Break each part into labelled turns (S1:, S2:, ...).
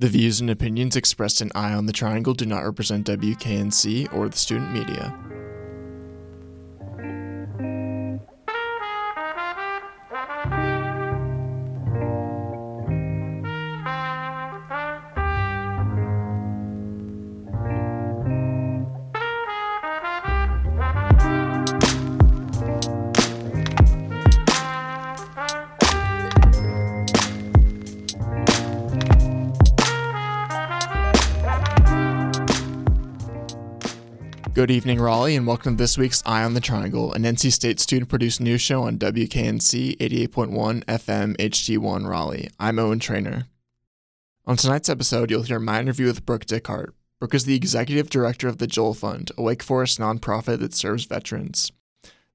S1: The views and opinions expressed in Eye on the Triangle do not represent WKNC or the student media. Good evening, Raleigh, and welcome to this week's Eye on the Triangle, an NC State student produced news show on WKNC 88.1 FM HD1 Raleigh. I'm Owen Trainer. On tonight's episode, you'll hear my interview with Brooke Dickhart. Brooke is the executive director of the Joel Fund, a Wake Forest nonprofit that serves veterans.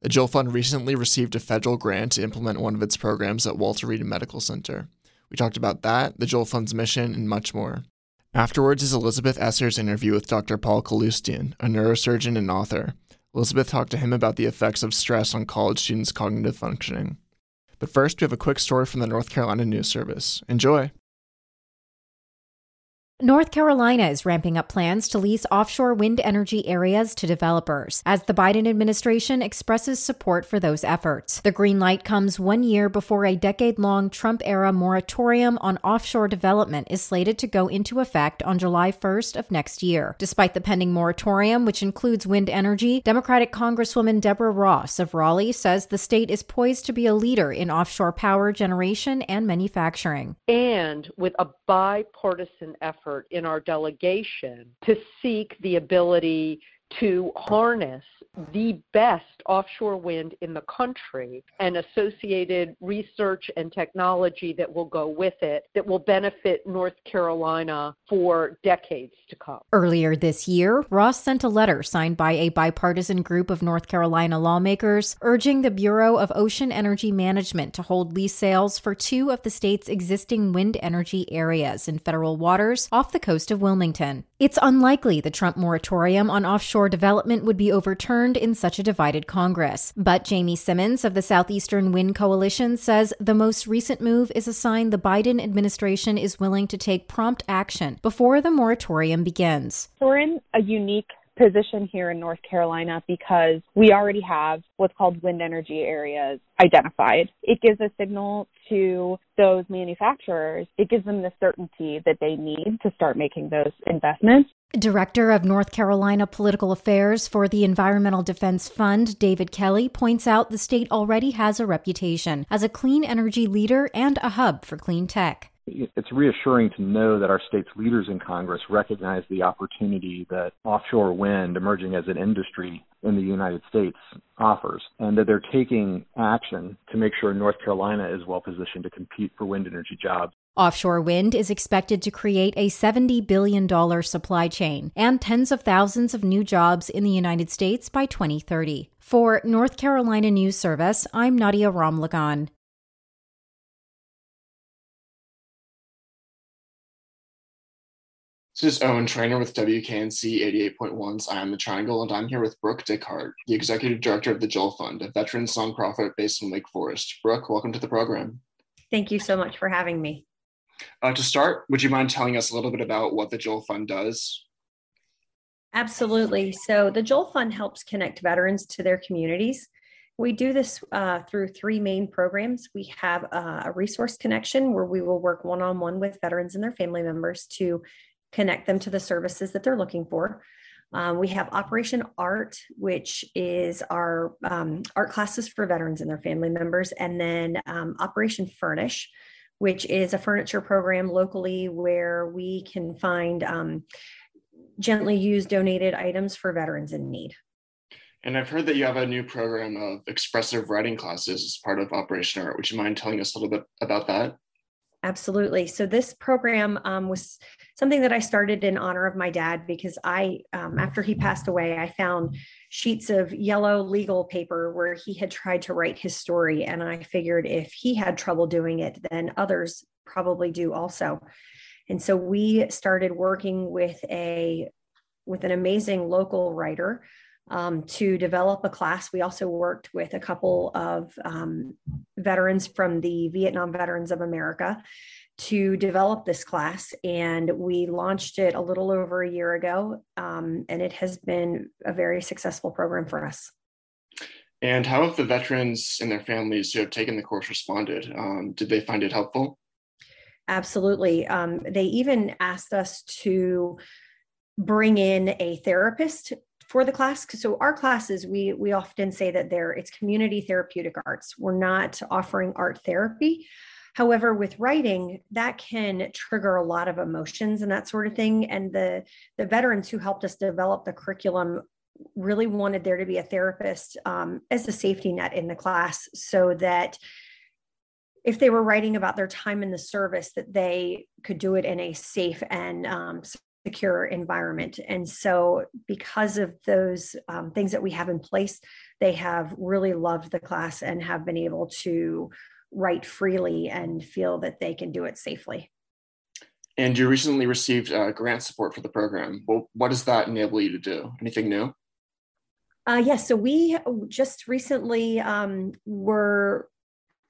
S1: The Joel Fund recently received a federal grant to implement one of its programs at Walter Reed Medical Center. We talked about that, the Joel Fund's mission, and much more. Afterwards is Elizabeth Esser's interview with Dr. Paul Kaloostian, a neurosurgeon and author. Elizabeth talked to him about the effects of stress on college students' cognitive functioning. But first, we have a quick story from the North Carolina News Service. Enjoy!
S2: North Carolina is ramping up plans to lease offshore wind energy areas to developers as the Biden administration expresses support for those efforts. The green light comes one year before a decade long Trump era moratorium on offshore development is slated to go into effect on July 1st of next year. Despite the pending moratorium, which includes wind energy, Democratic Congresswoman Deborah Ross of Raleigh says the state is poised to be a leader in offshore power generation and manufacturing.
S3: And with a bipartisan effort effort in our delegation to seek the ability to harness the best offshore wind in the country and associated research and technology that will go with it that will benefit North Carolina for decades to come.
S2: Earlier this year, Ross sent a letter signed by a bipartisan group of North Carolina lawmakers urging the Bureau of Ocean Energy Management to hold lease sales for two of the state's existing wind energy areas in federal waters off the coast of Wilmington. It's unlikely the Trump moratorium on offshore development would be overturned in such a divided Congress. But Jamie Simmons of the Southeastern Wind Coalition says the most recent move is a sign the Biden administration is willing to take prompt action before the moratorium begins.
S4: We're in a unique position here in North Carolina because we already have what's called wind energy areas identified. It gives a signal to those manufacturers. It gives them the certainty that they need to start making those investments.
S2: Director of North Carolina Political Affairs for the Environmental Defense Fund, David Kelly, points out the state already has a reputation as a clean energy leader and a hub for clean tech
S5: it's reassuring to know that our state's leaders in Congress recognize the opportunity that offshore wind emerging as an industry in the United States offers, and that they're taking action to make sure North Carolina is well positioned to compete for wind energy jobs.
S2: Offshore wind is expected to create a $70 billion supply chain and tens of thousands of new jobs in the United States by 2030. For North Carolina News Service, I'm Nadia Ramlagan.
S1: This is Owen Trainer with WKNC 88.1's Eye on the Triangle, and I'm here with Brooke Dickhart, the Executive Director of the Joel Fund, a veterans nonprofit based in Wake Forest. Brooke, welcome to the program.
S6: Thank you so much for having me.
S1: Uh, to start, would you mind telling us a little bit about what the Joel Fund does?
S6: Absolutely. So, the Joel Fund helps connect veterans to their communities. We do this uh, through three main programs. We have uh, a resource connection where we will work one on one with veterans and their family members to connect them to the services that they're looking for. Um, we have Operation Art, which is our um, art classes for veterans and their family members, and then um, Operation Furnish, which is a furniture program locally where we can find um, gently used donated items for veterans in need.
S1: And I've heard that you have a new program of expressive writing classes as part of Operation Art. Would you mind telling us a little bit about that?
S6: Absolutely. So this program um, was something that I started in honor of my dad because I, um, after he passed away, I found sheets of yellow legal paper where he had tried to write his story, and I figured if he had trouble doing it, then others probably do also. And so we started working with a with an amazing local writer um, to develop a class. We also worked with a couple of um, veterans from the Vietnam Veterans of America to develop this class, and we launched it a little over a year ago, um, and it has been a very successful program for us.
S1: And how have the veterans and their families who have taken the course responded? Um, did they find it helpful?
S6: Absolutely. Um, they even asked us to bring in a therapist for the class. So our classes, we we often say that they're it's community therapeutic arts. We're not offering art therapy. However, with writing, that can trigger a lot of emotions and that sort of thing. And the the veterans who helped us develop the curriculum really wanted there to be a therapist um, as a safety net in the class so that if they were writing about their time in the service that they could do it in a safe and um, secure environment and so because of those um, things that we have in place they have really loved the class and have been able to write freely and feel that they can do it safely.
S1: And you recently received uh, grant support for the program. Well, what does that enable you to do? Anything new?
S6: Uh, yes, yeah, so we just recently um, were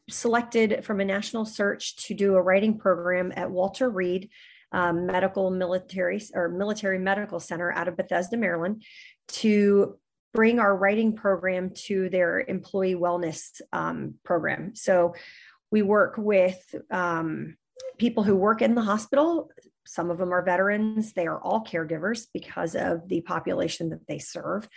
S6: selected from a national search to do a writing program at Walter Reed um, Medical Military or Military Medical Center out of Bethesda, Maryland, to bring our writing program to their employee wellness um, program. So we work with um, people who work in the hospital. Some of them are veterans. They are all caregivers because of the population that they serve.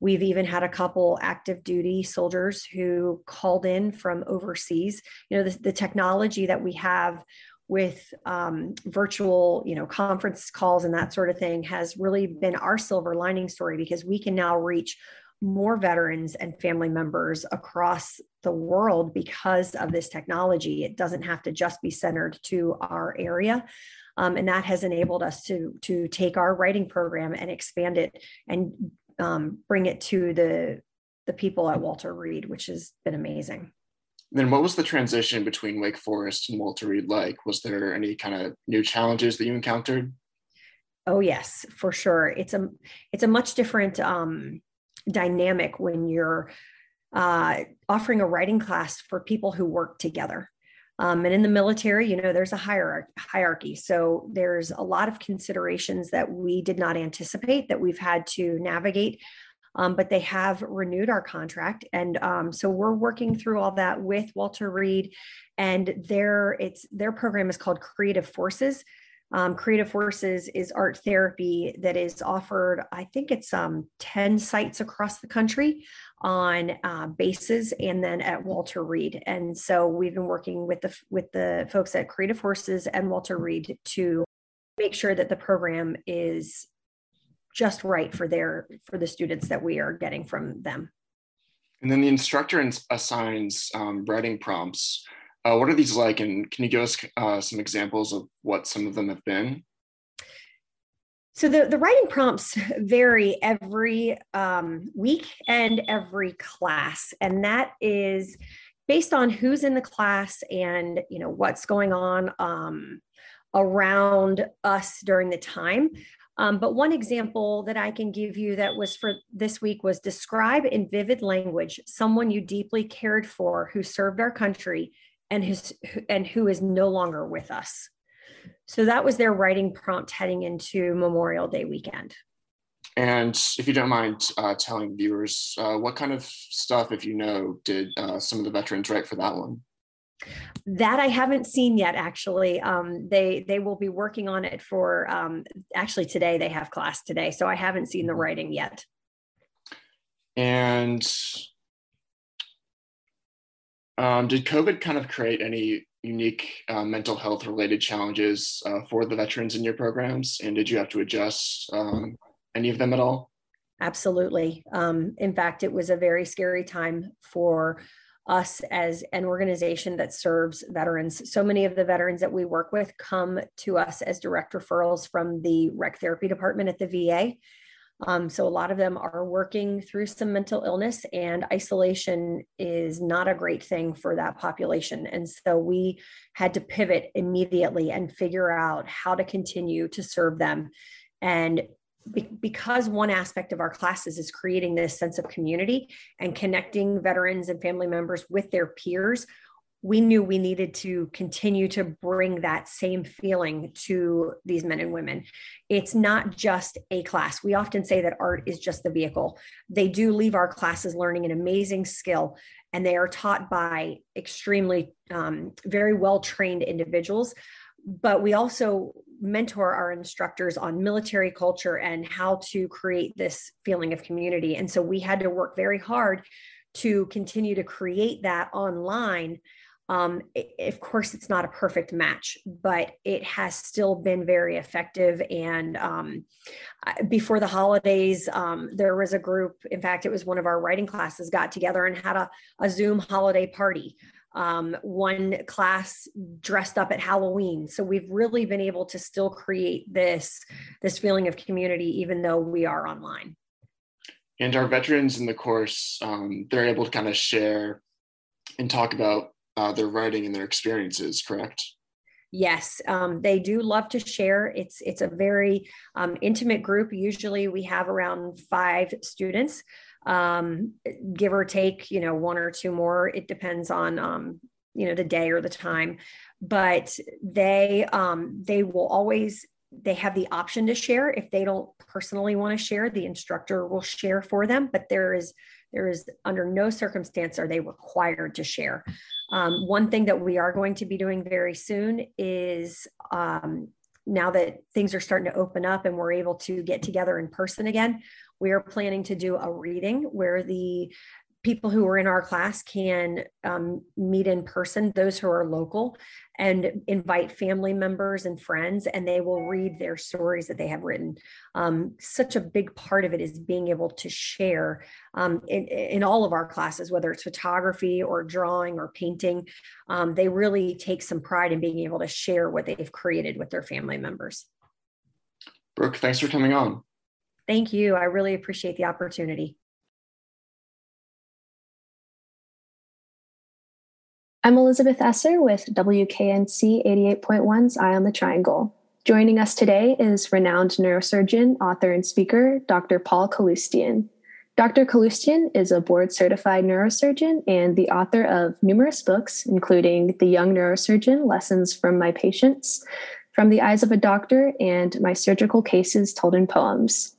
S6: We've even had a couple active duty soldiers who called in from overseas. You know, the, the technology that we have with um, virtual, you know, conference calls and that sort of thing has really been our silver lining story because we can now reach more veterans and family members across the world because of this technology. It doesn't have to just be centered to our area. Um, and that has enabled us to to take our writing program and expand it and um, bring it to the the people at Walter Reed, which has been amazing.
S1: Then, what was the transition between Wake Forest and Walter Reed like? Was there any kind of new challenges that you encountered?
S6: Oh yes, for sure. It's a it's a much different um, dynamic when you're uh, offering a writing class for people who work together. Um, and in the military, you know, there's a hierarchy. So there's a lot of considerations that we did not anticipate that we've had to navigate. Um, but they have renewed our contract, and um, so we're working through all that with Walter Reed, and their it's their program is called Creative Forces. Um, Creative Forces is art therapy that is offered, I think it's um, 10 sites across the country on uh, bases and then at Walter Reed. And so we've been working with the with the folks at Creative Forces and Walter Reed to make sure that the program is just right for their for the students that we are getting from them.
S1: And then the instructor assigns um, writing prompts. Uh, what are these like, and can you give us uh, some examples of what some of them have been?
S6: So the, the writing prompts vary every um, week and every class, and that is based on who's in the class and you know what's going on um, around us during the time. Um, but one example that I can give you that was for this week was describe in vivid language someone you deeply cared for who served our country and who's and who is no longer with us. So that was their writing prompt heading into Memorial Day weekend.
S1: And if you don't mind uh, telling viewers, uh, what kind of stuff, if you know, did uh, some of the veterans write for that one?
S6: That I haven't seen yet. Actually, um, they they will be working on it for. Um, actually, today they have class today, so I haven't seen the mm-hmm. writing yet.
S1: And um, did COVID kind of create any unique uh, mental health related challenges uh, for the veterans in your programs? And did you have to adjust um, any of them at all?
S6: Absolutely. Um, in fact, it was a very scary time for us as an organization that serves veterans. So many of the veterans that we work with come to us as direct referrals from the rec therapy department at the VA. Um, so a lot of them are working through some mental illness, and isolation is not a great thing for that population. And so we had to pivot immediately and figure out how to continue to serve them. And be- because one aspect of our classes is creating this sense of community and connecting veterans and family members with their peers, we knew we needed to continue to bring that same feeling to these men and women. It's not just a class. We often say that art is just the vehicle. They do leave our classes learning an amazing skill, and they are taught by extremely, um, very well trained individuals. But we also mentor our instructors on military culture and how to create this feeling of community. And so we had to work very hard to continue to create that online um, of course, it's not a perfect match, but it has still been very effective. And um, before the holidays, um, there was a group, in fact, it was one of our writing classes, got together and had a, a Zoom holiday party. Um, one class dressed up at Halloween. So we've really been able to still create this, this feeling of community, even though we are online.
S1: And our veterans in the course, um, they're able to kind of share and talk about uh, their writing and their experiences, correct?
S6: Yes, um, they do love to share. It's it's a very um, intimate group. Usually, we have around five students, um, give or take. You know, one or two more. It depends on um, you know the day or the time. But they um, they will always they have the option to share if they don't personally want to share. The instructor will share for them, but there is there is under no circumstance are they required to share. Um, one thing that we are going to be doing very soon is um, now that things are starting to open up and we're able to get together in person again, we are planning to do a reading where the people who are in our class can um, meet in person, those who are local, and invite family members and friends, and they will read their stories that they have written. Um, such a big part of it is being able to share um, in, in, all of our classes, whether it's photography or drawing or painting. Um, they really take some pride in being able to share what they've created with their family members.
S1: Brooke, thanks for coming on.
S6: Thank you. I really appreciate the opportunity.
S7: I'm Elizabeth Esser with WKNC 88.1's Eye on the Triangle. Joining us today is renowned neurosurgeon, author, and speaker, Dr. Paul Kaloostian. Dr. Kaloostian is a board certified neurosurgeon and the author of numerous books, including The Young Neurosurgeon Lessons from My Patients, From the Eyes of a Doctor, and My Surgical Cases Told in Poems.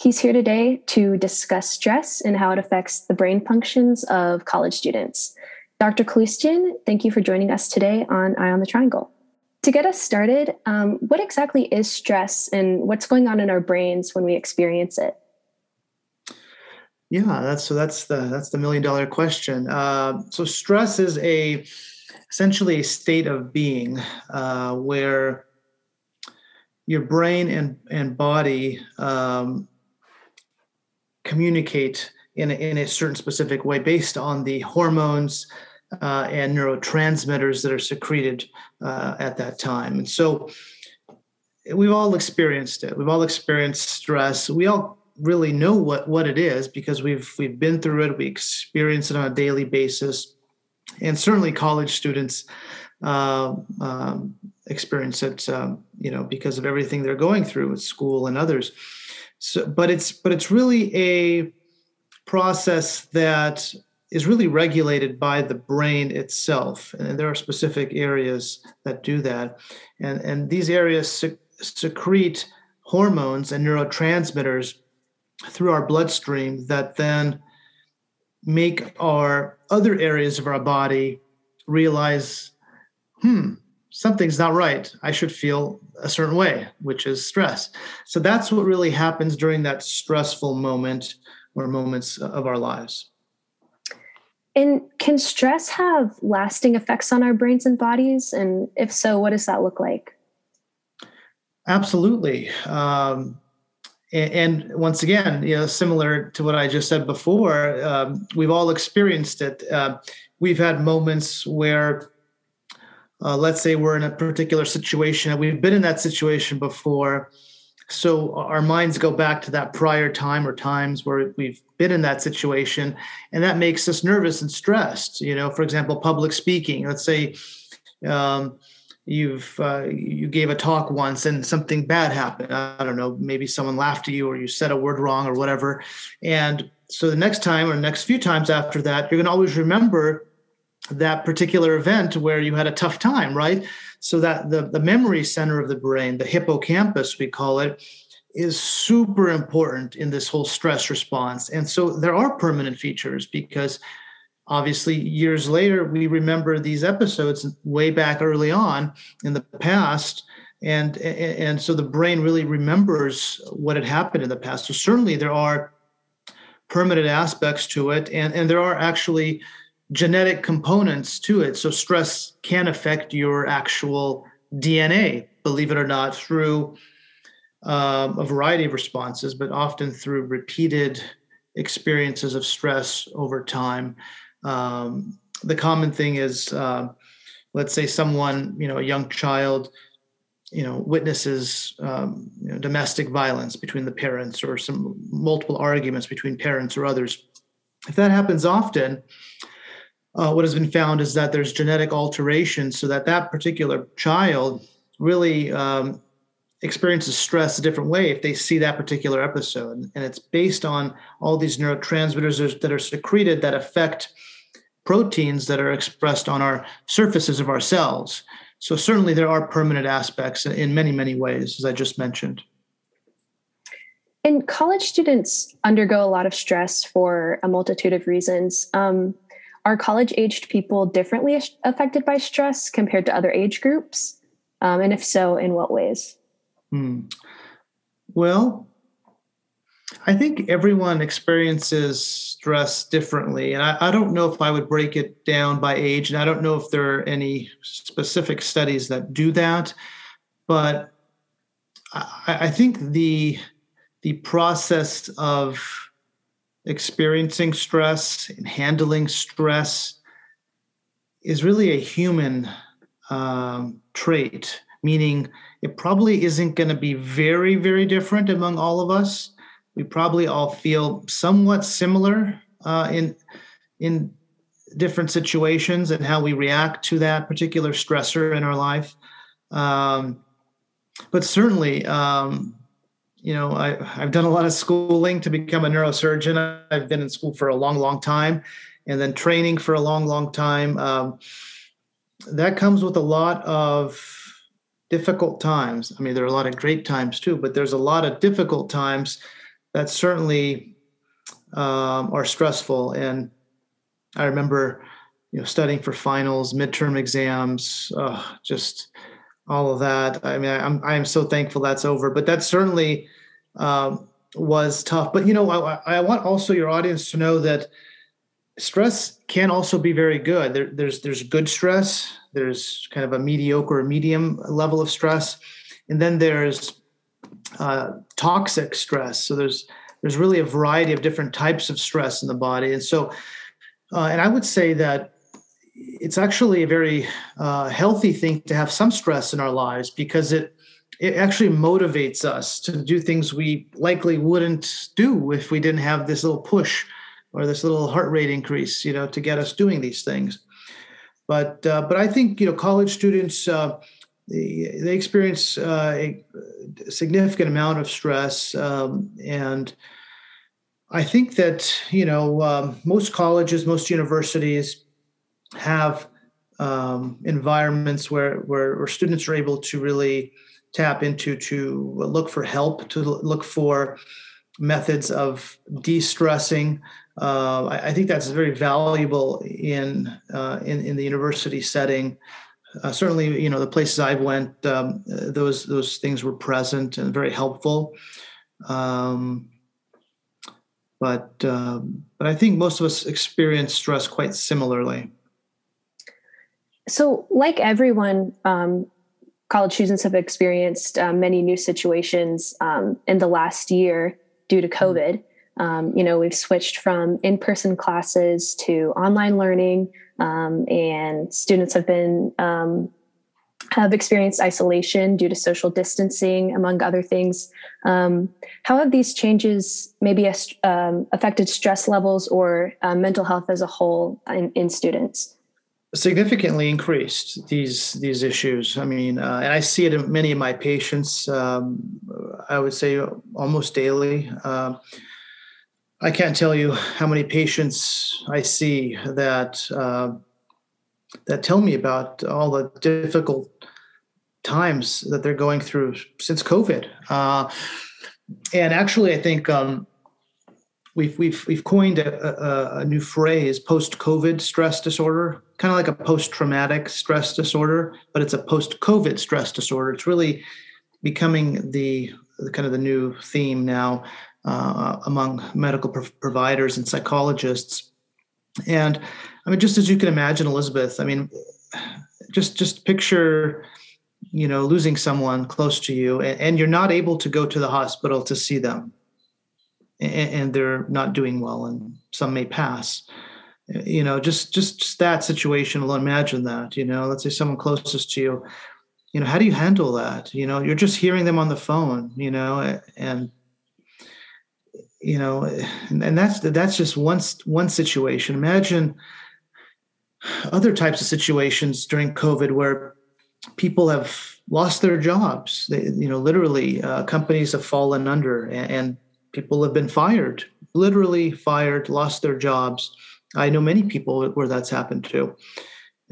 S7: He's here today to discuss stress and how it affects the brain functions of college students. Dr. Kaloostian, thank you for joining us today on Eye on the Triangle. To get us started, um, what exactly is stress and what's going on in our brains when we experience it?
S8: Yeah, that's so that's the that's the million dollar question. Uh, so stress is a essentially a state of being uh, where your brain and and body um, communicate in a, in a certain specific way based on the hormones uh, and neurotransmitters that are secreted uh, at that time. And so we've all experienced it. We've all experienced stress. We all really know what, what it is because we've we've been through it. We experience it on a daily basis, and certainly college students uh, um, experience it. Um, you know because of everything they're going through at school and others. So, but it's but it's really a process that is really regulated by the brain itself. And there are specific areas that do that. And, and these areas sec- secrete hormones and neurotransmitters through our bloodstream that then make our other areas of our body realize, hmm, something's not right. I should feel a certain way, which is stress. So that's what really happens during that stressful moment or moments of our lives.
S7: And can stress have lasting effects on our brains and bodies? And if so, what does that look like?
S8: Absolutely. Um, and, once again, you know, similar to what I just said before, um, we've all experienced it. Uh, we've had moments where, uh, let's say, we're in a particular situation, and we've been in that situation before, so our minds go back to that prior time or times where we've been in that situation, and that makes us nervous and stressed. You know, for example, public speaking. Let's say um, you've uh, you gave a talk once and something bad happened. I don't know, maybe someone laughed at you or you said a word wrong or whatever, and so the next time or next few times after that, you're going to always remember that particular event where you had a tough time, right? So that the, the memory center of the brain, the hippocampus, we call it, is super important in this whole stress response. And so there are permanent features because obviously years later we remember these episodes way back early on in the past and and so the brain really remembers what had happened in the past so certainly there are permanent aspects to it and and there are actually genetic components to it. So stress can affect your actual dna believe it or not through um, a variety of responses but often through repeated experiences of stress over time. Um, the common thing is uh, let's say someone you know a young child you know witnesses um, you know, domestic violence between the parents or some multiple arguments between parents or others. If that happens often uh, what has been found is that there's genetic alteration so that that particular child really um, experiences stress a different way if they see that particular episode and it's based on all these neurotransmitters that are secreted that affect proteins that are expressed on our surfaces of our cells so certainly there are permanent aspects in many, many ways, as I just mentioned.
S7: And college students undergo a lot of stress for a multitude of reasons. Um, are college aged people differently affected by stress compared to other age groups? Um, and if so, in what ways?
S8: Hmm. Well, I think everyone experiences stress differently. And I, I, don't know if I would break it down by age. And I don't know if there are any specific studies that do that. But I, I think the the process of experiencing stress and handling stress is really a human um, trait, meaning it probably isn't going to be very, very different among all of us we probably all feel somewhat similar uh, in in different situations and how we react to that particular stressor in our life. Um, but certainly, um, you know, I, have done a lot of schooling to become a neurosurgeon. I've been in school for a long, long time, and then training for a long, long time. Um, that comes with a lot of difficult times. I mean, there are a lot of great times too, but there's a lot of difficult times that certainly um, are stressful. And I remember, you know, studying for finals, midterm exams, uh, just all of that. I mean, I'm I am so thankful that's over. But that certainly um, was tough. But you know, I, I want also your audience to know that stress can also be very good. There, there's there's good stress. There's kind of a mediocre or medium level of stress, and then there's uh, toxic stress. So there's there's really a variety of different types of stress in the body, and so uh, and I would say that it's actually a very uh, healthy thing to have some stress in our lives because it it actually motivates us to do things we likely wouldn't do if we didn't have this little push or this little heart rate increase, you know, to get us doing these things. But uh, but I think you know college students uh, they, they experience uh, a significant amount of stress. Um, and I think that, you know, um, most colleges, most universities have um, environments where, where, where students are able to really tap into to look for help, to look for methods of de-stressing. Uh, I, I, think that's very valuable in, uh, in, in the university setting uh, certainly, you know, the places I've went, um, those those things were present and very helpful. Um, but um, but I think most of us experience stress quite similarly.
S7: So, like everyone, um, college students have experienced uh, many new situations um, in the last year due to mm-hmm. COVID. Um, you know, we've switched from in person classes to online learning, um, and students have been um, have experienced isolation due to social distancing, among other things. Um, how have these changes maybe um, affected stress levels or uh, mental health as a whole in, in students?
S8: Significantly increased these these issues. I mean, uh, and I see it in many of my patients. Um, I would say almost daily. Uh, I can't tell you how many patients I see that uh, that tell me about all the difficult times that they're going through since COVID. Uh, and actually, I think um, we've we've we've coined a, a, a new phrase: post-COVID stress disorder, kind of like a post-traumatic stress disorder, but it's a post-COVID stress disorder. It's really becoming the, the kind of the new theme now uh, among medical pro- providers and psychologists. And I mean, just as you can imagine, Elizabeth, I mean, just just picture, you know, losing someone close to you, and, and you're not able to go to the hospital to see them, and, they're not doing well, and some may pass. You know, just, just just that situation alone. Imagine that. You know, let's say someone closest to you. You know, how do you handle that? You know, you're just hearing them on the phone. You know, and you know, and that's that's just one one situation. Imagine other types of situations during COVID where people have lost their jobs. They, you know, literally, uh, companies have fallen under, and, and, people have been fired, literally fired, lost their jobs. I know many people where that's happened to,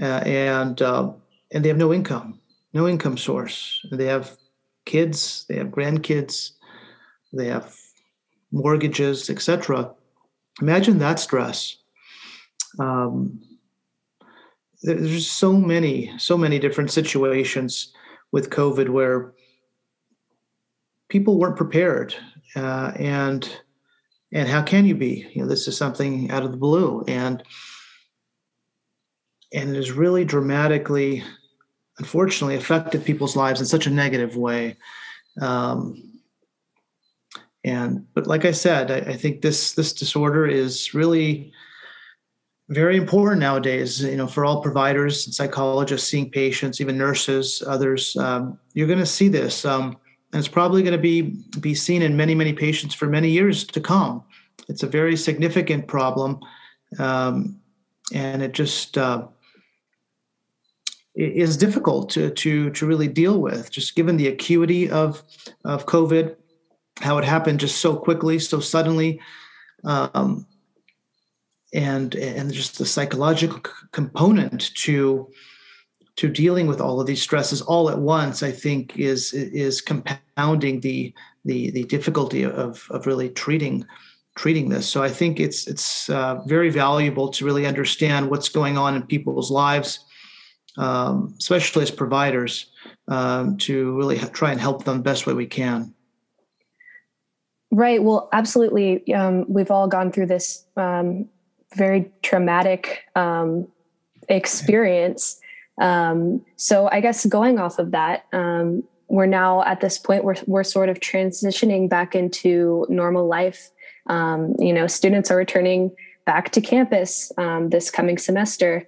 S8: uh, and uh, and they have no income, no income source. They have kids, they have grandkids, they have mortgages, etc. Imagine that stress. Um, there's so many, so many different situations with COVID where people weren't prepared, uh, and and how can you be? You know, this is something out of the blue, and and it has really dramatically, unfortunately, affected people's lives in such a negative way. Um, and but like I said, I, I think this this disorder is really very important nowadays you know for all providers and psychologists seeing patients even nurses others um, you're going to see this um, and it's probably going to be be seen in many many patients for many years to come. It's a very significant problem um, and it just uh, is difficult to to to really deal with just given the acuity of of covid how it happened just so quickly so suddenly um, and and just the psychological component to to dealing with all of these stresses all at once i think is is compounding the the the difficulty of of really treating treating this. So i think it's it's uh, very valuable to really understand what's going on in people's lives um, especially as providers um, to really try and help them the best way we can.
S7: Right. Well absolutely. Um, we've all gone through this um, very traumatic um, experience. Um, so I guess going off of that, um, we're now at this point where we're sort of transitioning back into normal life. Um, you know, students are returning back to campus um, this coming semester.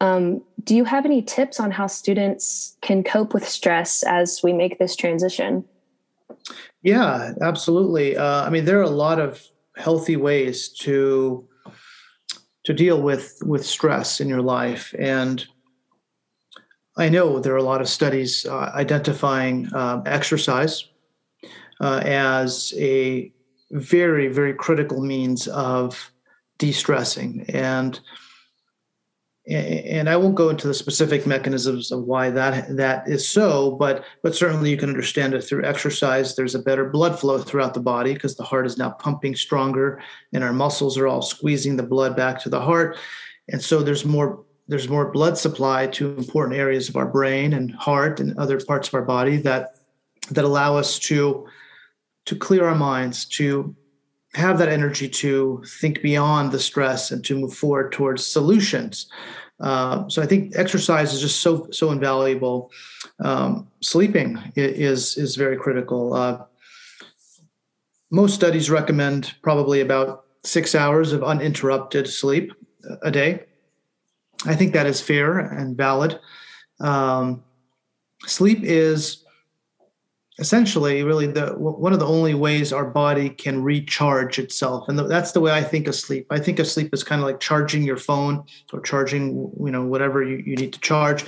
S7: Um, do you have any tips on how students can cope with stress as we make this transition?
S8: Yeah, absolutely. Uh, I mean, there are a lot of healthy ways to to deal with with stress in your life and i know there are a lot of studies uh, identifying uh, exercise uh, as a very very critical means of de-stressing and and I won't go into the specific mechanisms of why that that is so, but but certainly you can understand it through exercise. There's a better blood flow throughout the body because the heart is now pumping stronger, and our muscles are all squeezing the blood back to the heart, and so there's more there's more blood supply to important areas of our brain and heart and other parts of our body that that allow us to to clear our minds to have that energy to think beyond the stress and to move forward towards solutions. Uh, so I think exercise is just so so invaluable. Um, sleeping is is very critical. Uh, most studies recommend probably about six hours of uninterrupted sleep a day. I think that is fair and valid. Um, sleep is essentially really the one of the only ways our body can recharge itself. And that's the way i think of sleep. I think of sleep as kind of like charging your phone or charging you know whatever you, you need to charge.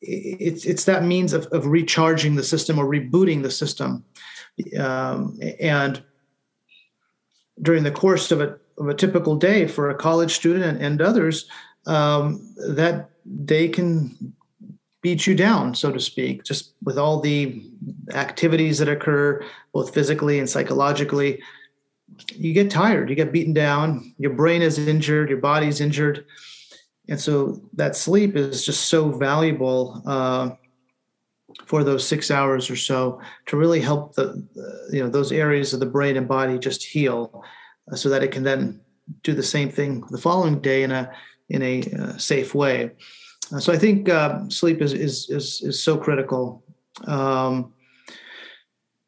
S8: It's it's that means of, of recharging the system or rebooting the system. Um, and during the course of a, of a typical day for a college student and, and others um, that they can beat you down, so to speak, just with all the activities that occur, both physically and psychologically. You get tired, you get beaten down, your brain is injured, your body's injured. And so that sleep is just so valuable uh, for those six hours or so to really help the, you know, those areas of the brain and body just heal uh, so that it can then do the same thing the following day in a, in a uh, safe way. Uh, so I think uh, sleep is, is, is is so critical. Um,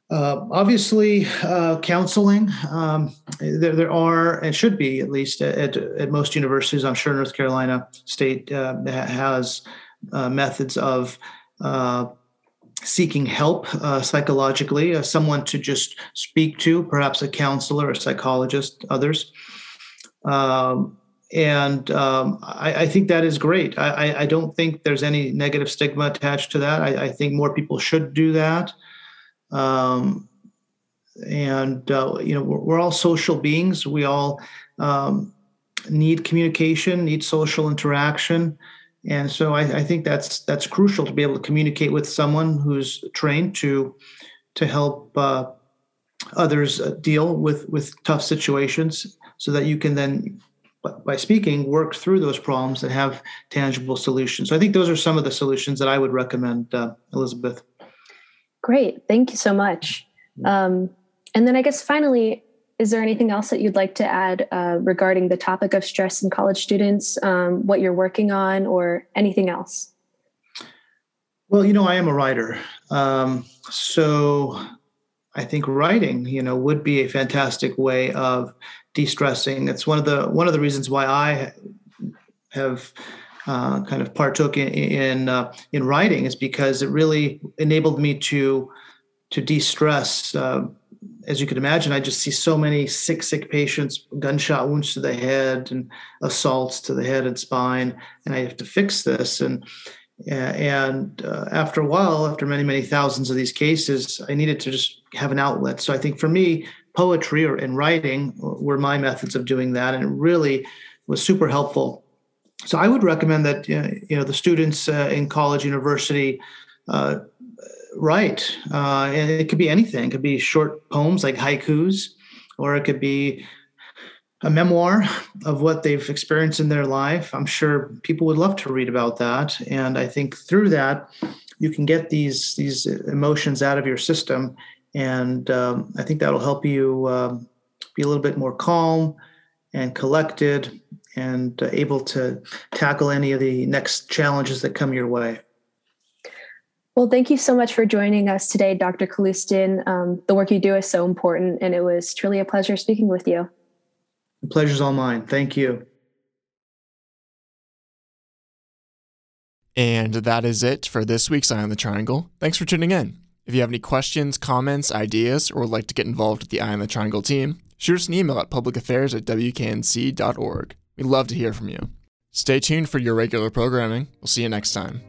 S8: uh, obviously, uh, counseling. Um, there, there are and should be at least at, at most universities. I'm sure North Carolina State uh, has uh, methods of seeking help psychologically, someone to just speak to, perhaps a counselor, a psychologist, others. Um, and um, I, I, think that is great. I, I, don't think there's any negative stigma attached to that. I, I think more people should do that. Um, and uh, you know, we're, we're, all social beings. We all um, need communication, need social interaction, and so I, think that's that's crucial to be able to communicate with someone who's trained to to help uh, others uh, deal with with tough situations, so that you can then by speaking, work through those problems and have tangible solutions. So I think those are some of the solutions that I would recommend, uh, Elizabeth.
S7: Great. Thank you so much. Um, and then I guess finally, is there anything else that you'd like to add uh, regarding the topic of stress in college students, um, what you're working on, or anything else?
S8: Well, you know, I am a writer. Um, so I think writing, you know, would be a fantastic way of de-stressing. It's one of the one of the reasons why I have uh, kind of partook in in, uh, in, writing is because it really enabled me to to de-stress. Uh, as you can imagine, I just see so many sick, sick patients, gunshot wounds to the head and assaults to the head and spine, and I have to fix this. And and uh, after a while, after many, many thousands of these cases, I needed to just have an outlet. So I think for me, poetry or in writing were my methods of doing that, and it really was super helpful. So I would recommend that you know the students uh, in college, university, uh, write, uh, and it could be anything. It could be short poems like haikus, or it could be a memoir of what they've experienced in their life. I'm sure people would love to read about that, and I think through that you can get these these emotions out of your system and um, I think that'll help you um, be a little bit more calm and collected and uh, able to tackle any of the next challenges that come your way.
S7: Well, thank you so much for joining us today, Dr. Kaloostian. Um, the work you do is so important, and it was truly a pleasure speaking with you.
S8: The pleasure's all mine. Thank you.
S1: And that is it for this week's Eye on the Triangle. Thanks for tuning in. If you have any questions, comments, ideas, or would like to get involved with the Eye on the Triangle team, shoot us an email at publicaffairs at wknc.org. We'd love to hear from you. Stay tuned for your regular programming. We'll see you next time.